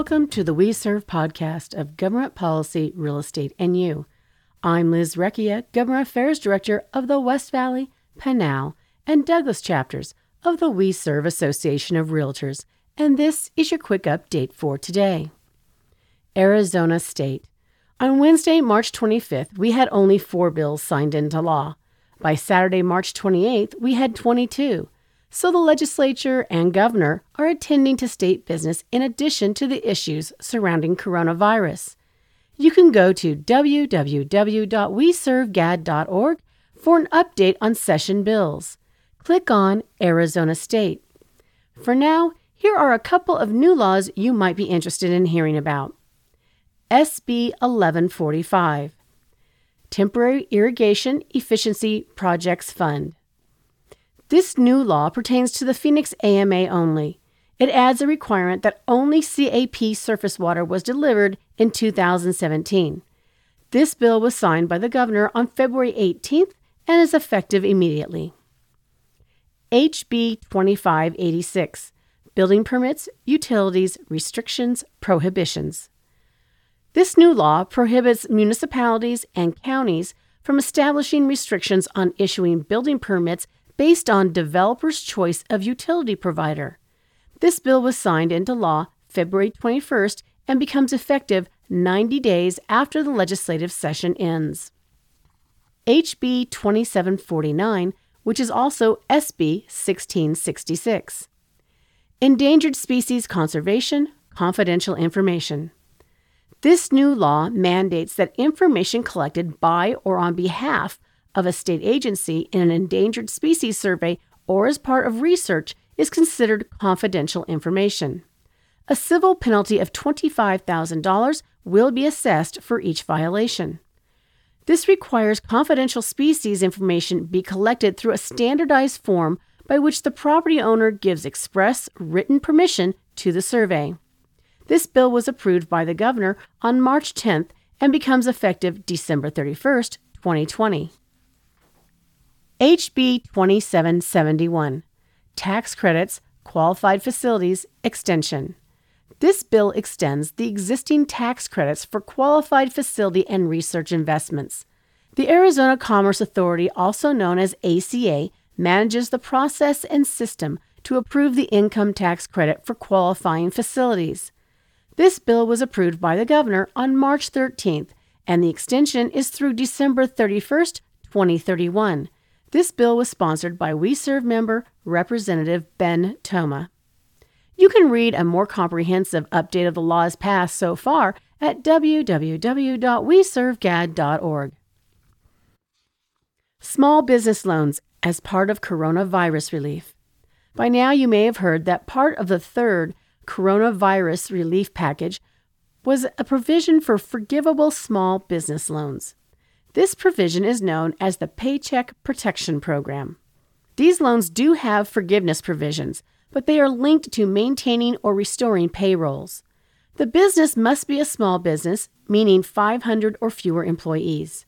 welcome to the We Serve podcast of Government Policy, Real Estate, and You. I'm Liz Recchia, Government Affairs Director of the West Valley, Pinal, and Douglas chapters of the We Serve Association of Realtors, and this is your quick update for today. Arizona State. On Wednesday, March 25th, we had only four bills signed into law. By Saturday, March 28th, we had 22 so the legislature and governor are attending to state business in addition to the issues surrounding coronavirus. You can go to www.weservegad.org for an update on session bills. Click on Arizona State. For now, here are a couple of new laws you might be interested in hearing about. SB 1145 Temporary Irrigation Efficiency Projects Fund. This new law pertains to the Phoenix AMA only. It adds a requirement that only CAP surface water was delivered in 2017. This bill was signed by the governor on February 18th and is effective immediately. HB 2586 Building Permits, Utilities, Restrictions, Prohibitions. This new law prohibits municipalities and counties from establishing restrictions on issuing building permits based on developers' choice of utility provider. This bill was signed into law February 21st and becomes effective 90 days after the legislative session ends. HB 2749, which is also SB 1666. Endangered Species Conservation, Confidential Information. This new law mandates that information collected by or on behalf of a state agency in an endangered species survey or as part of research is considered confidential information. A civil penalty of $25,000 will be assessed for each violation. This requires confidential species information be collected through a standardized form by which the property owner gives express written permission to the survey. This bill was approved by the governor on March 10th and becomes effective December 31st, 2020. HB 2771 Tax Credits, Qualified Facilities Extension. This bill extends the existing tax credits for qualified facility and research investments. The Arizona Commerce Authority, also known as ACA, manages the process and system to approve the income tax credit for qualifying facilities. This bill was approved by the governor on March 13th, and the extension is through December 31st, 2031. This bill was sponsored by We Serve member Representative Ben Toma. You can read a more comprehensive update of the laws passed so far at www.weservegad.org. Small business loans as part of coronavirus relief. By now, you may have heard that part of the third coronavirus relief package was a provision for forgivable small business loans. This provision is known as the Paycheck Protection Program. These loans do have forgiveness provisions, but they are linked to maintaining or restoring payrolls. The business must be a small business, meaning 500 or fewer employees.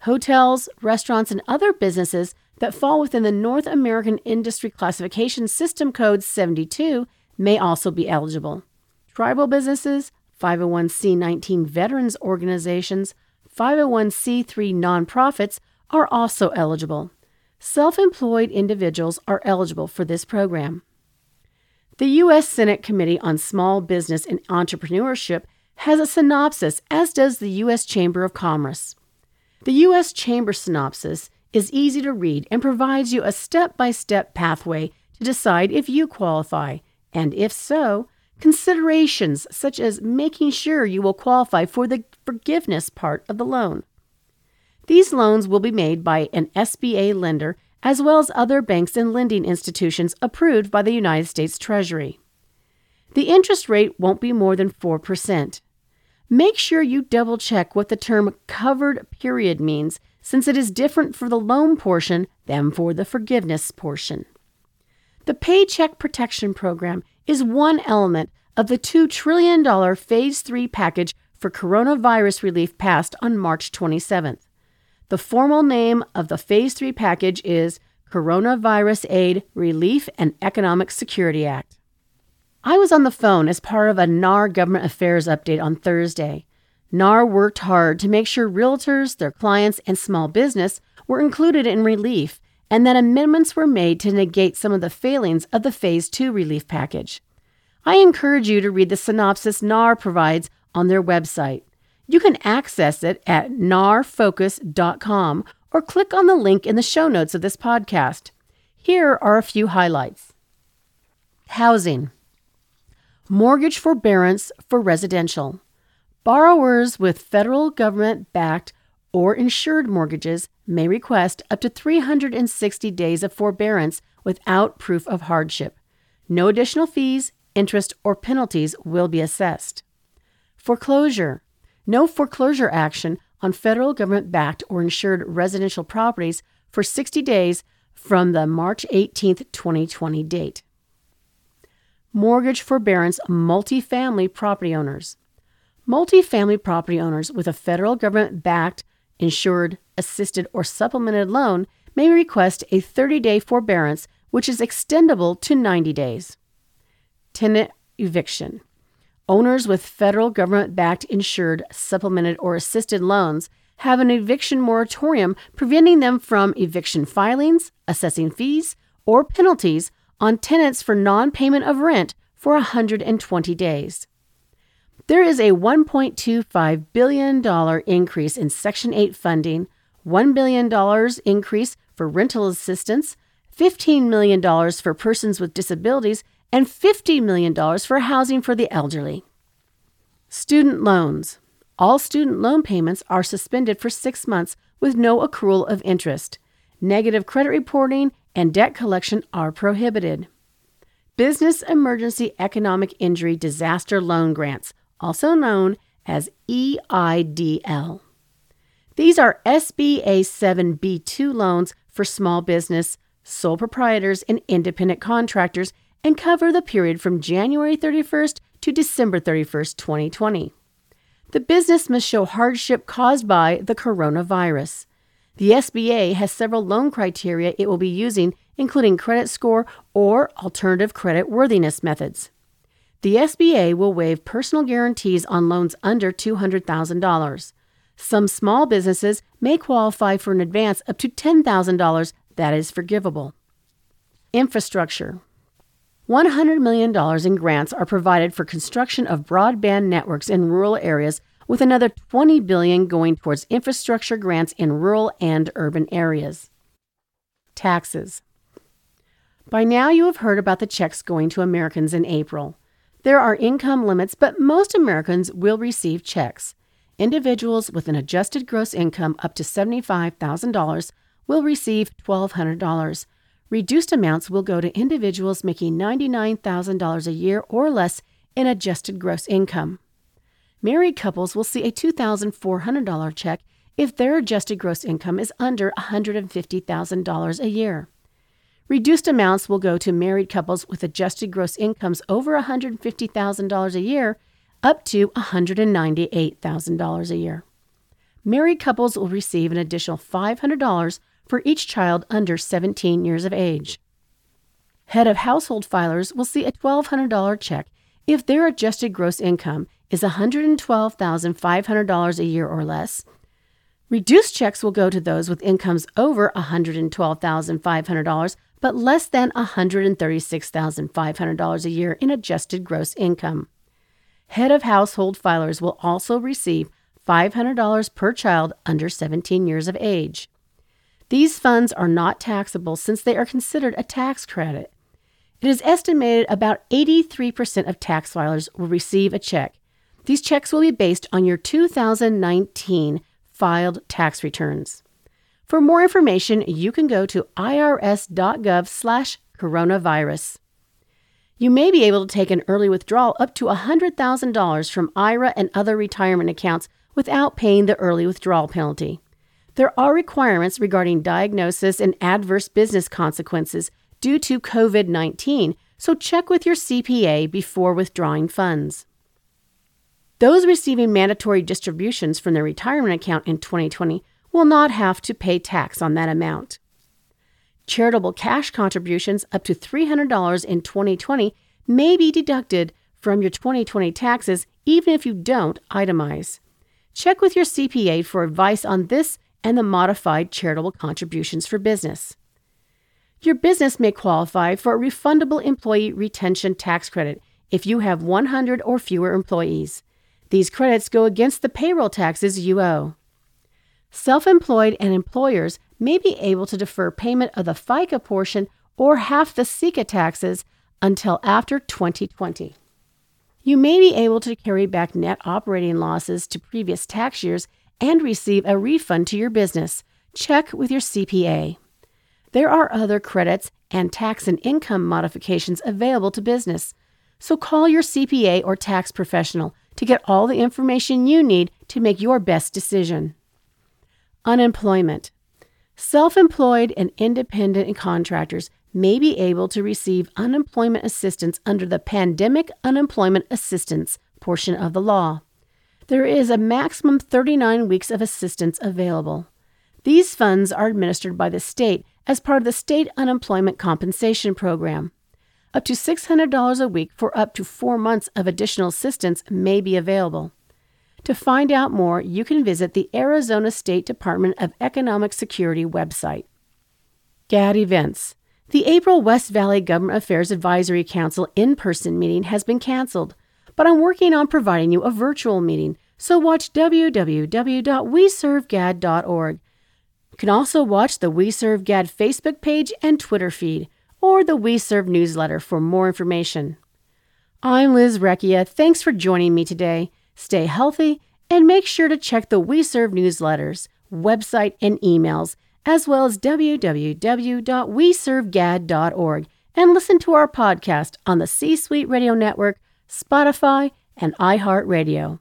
Hotels, restaurants, and other businesses that fall within the North American Industry Classification System Code 72 may also be eligible. Tribal businesses, 501c19 veterans organizations, 501c3 nonprofits are also eligible. Self employed individuals are eligible for this program. The U.S. Senate Committee on Small Business and Entrepreneurship has a synopsis, as does the U.S. Chamber of Commerce. The U.S. Chamber synopsis is easy to read and provides you a step by step pathway to decide if you qualify, and if so, considerations such as making sure you will qualify for the forgiveness part of the loan. These loans will be made by an SBA lender as well as other banks and lending institutions approved by the United States Treasury. The interest rate won't be more than 4%. Make sure you double check what the term covered period means since it is different for the loan portion than for the forgiveness portion. The Paycheck Protection Program is one element of the $2 trillion Phase 3 package for coronavirus relief passed on March 27th. The formal name of the Phase 3 package is Coronavirus Aid, Relief, and Economic Security Act. I was on the phone as part of a NAR government affairs update on Thursday. NAR worked hard to make sure realtors, their clients, and small business were included in relief and that amendments were made to negate some of the failings of the Phase 2 relief package. I encourage you to read the synopsis NAR provides on their website. You can access it at narfocus.com or click on the link in the show notes of this podcast. Here are a few highlights Housing, mortgage forbearance for residential. Borrowers with federal government backed or insured mortgages may request up to 360 days of forbearance without proof of hardship. No additional fees, interest, or penalties will be assessed. Foreclosure. No foreclosure action on federal government backed or insured residential properties for 60 days from the March 18, 2020 date. Mortgage forbearance multifamily property owners. Multifamily property owners with a federal government backed, insured, assisted, or supplemented loan may request a 30 day forbearance, which is extendable to 90 days. Tenant eviction. Owners with federal government backed, insured, supplemented, or assisted loans have an eviction moratorium preventing them from eviction filings, assessing fees, or penalties on tenants for non payment of rent for 120 days. There is a $1.25 billion increase in Section 8 funding, $1 billion increase for rental assistance, $15 million for persons with disabilities, and $50 million for housing for the elderly. Student loans. All student loan payments are suspended for six months with no accrual of interest. Negative credit reporting and debt collection are prohibited. Business Emergency Economic Injury Disaster Loan Grants also known as EIDL. These are SBA 7B2 loans for small business, sole proprietors, and independent contractors and cover the period from January 31st to December 31st, 2020. The business must show hardship caused by the coronavirus. The SBA has several loan criteria it will be using, including credit score or alternative credit worthiness methods. The SBA will waive personal guarantees on loans under $200,000. Some small businesses may qualify for an advance up to $10,000 that is forgivable. Infrastructure $100 million in grants are provided for construction of broadband networks in rural areas with another $20 billion going towards infrastructure grants in rural and urban areas. Taxes. By now you have heard about the checks going to Americans in April. There are income limits, but most Americans will receive checks. Individuals with an adjusted gross income up to $75,000 will receive $1,200. Reduced amounts will go to individuals making $99,000 a year or less in adjusted gross income. Married couples will see a $2,400 check if their adjusted gross income is under $150,000 a year. Reduced amounts will go to married couples with adjusted gross incomes over $150,000 a year up to $198,000 a year. Married couples will receive an additional $500 for each child under 17 years of age. Head of household filers will see a $1,200 check if their adjusted gross income is $112,500 a year or less. Reduced checks will go to those with incomes over $112,500 but less than $136,500 a year in adjusted gross income. Head of household filers will also receive $500 per child under 17 years of age. These funds are not taxable since they are considered a tax credit. It is estimated about 83% of tax filers will receive a check. These checks will be based on your 2019 filed tax returns. For more information, you can go to irs.gov/coronavirus. You may be able to take an early withdrawal up to $100,000 from IRA and other retirement accounts without paying the early withdrawal penalty. There are requirements regarding diagnosis and adverse business consequences due to COVID 19, so check with your CPA before withdrawing funds. Those receiving mandatory distributions from their retirement account in 2020 will not have to pay tax on that amount. Charitable cash contributions up to $300 in 2020 may be deducted from your 2020 taxes even if you don't itemize. Check with your CPA for advice on this and the modified charitable contributions for business. Your business may qualify for a refundable employee retention tax credit if you have 100 or fewer employees. These credits go against the payroll taxes you owe. Self employed and employers may be able to defer payment of the FICA portion or half the SECA taxes until after 2020. You may be able to carry back net operating losses to previous tax years and receive a refund to your business. Check with your CPA. There are other credits and tax and income modifications available to business, so call your CPA or tax professional to get all the information you need to make your best decision. Unemployment. Self employed and independent contractors may be able to receive unemployment assistance under the Pandemic Unemployment Assistance portion of the law. There is a maximum 39 weeks of assistance available. These funds are administered by the state as part of the State Unemployment Compensation Program. Up to $600 a week for up to four months of additional assistance may be available. To find out more, you can visit the Arizona State Department of Economic Security website. GAD Events the April West Valley Government Affairs Advisory Council in person meeting has been canceled, but I'm working on providing you a virtual meeting, so watch www.weservegad.org. You can also watch the We Serve GAD Facebook page and Twitter feed, or the We Serve newsletter for more information. I'm Liz Recchia. Thanks for joining me today. Stay healthy and make sure to check the We Serve newsletters, website, and emails as well as www.weservegad.org and listen to our podcast on the C Suite Radio Network, Spotify, and iHeartRadio.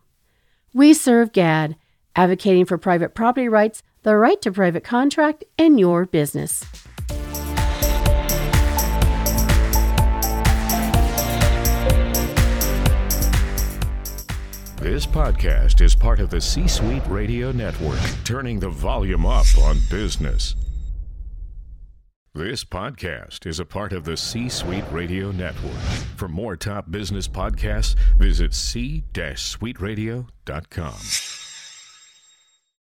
We serve GAD, advocating for private property rights, the right to private contract, and your business. This podcast is part of the C Suite Radio Network, turning the volume up on business. This podcast is a part of the C Suite Radio Network. For more top business podcasts, visit c-suiteradio.com.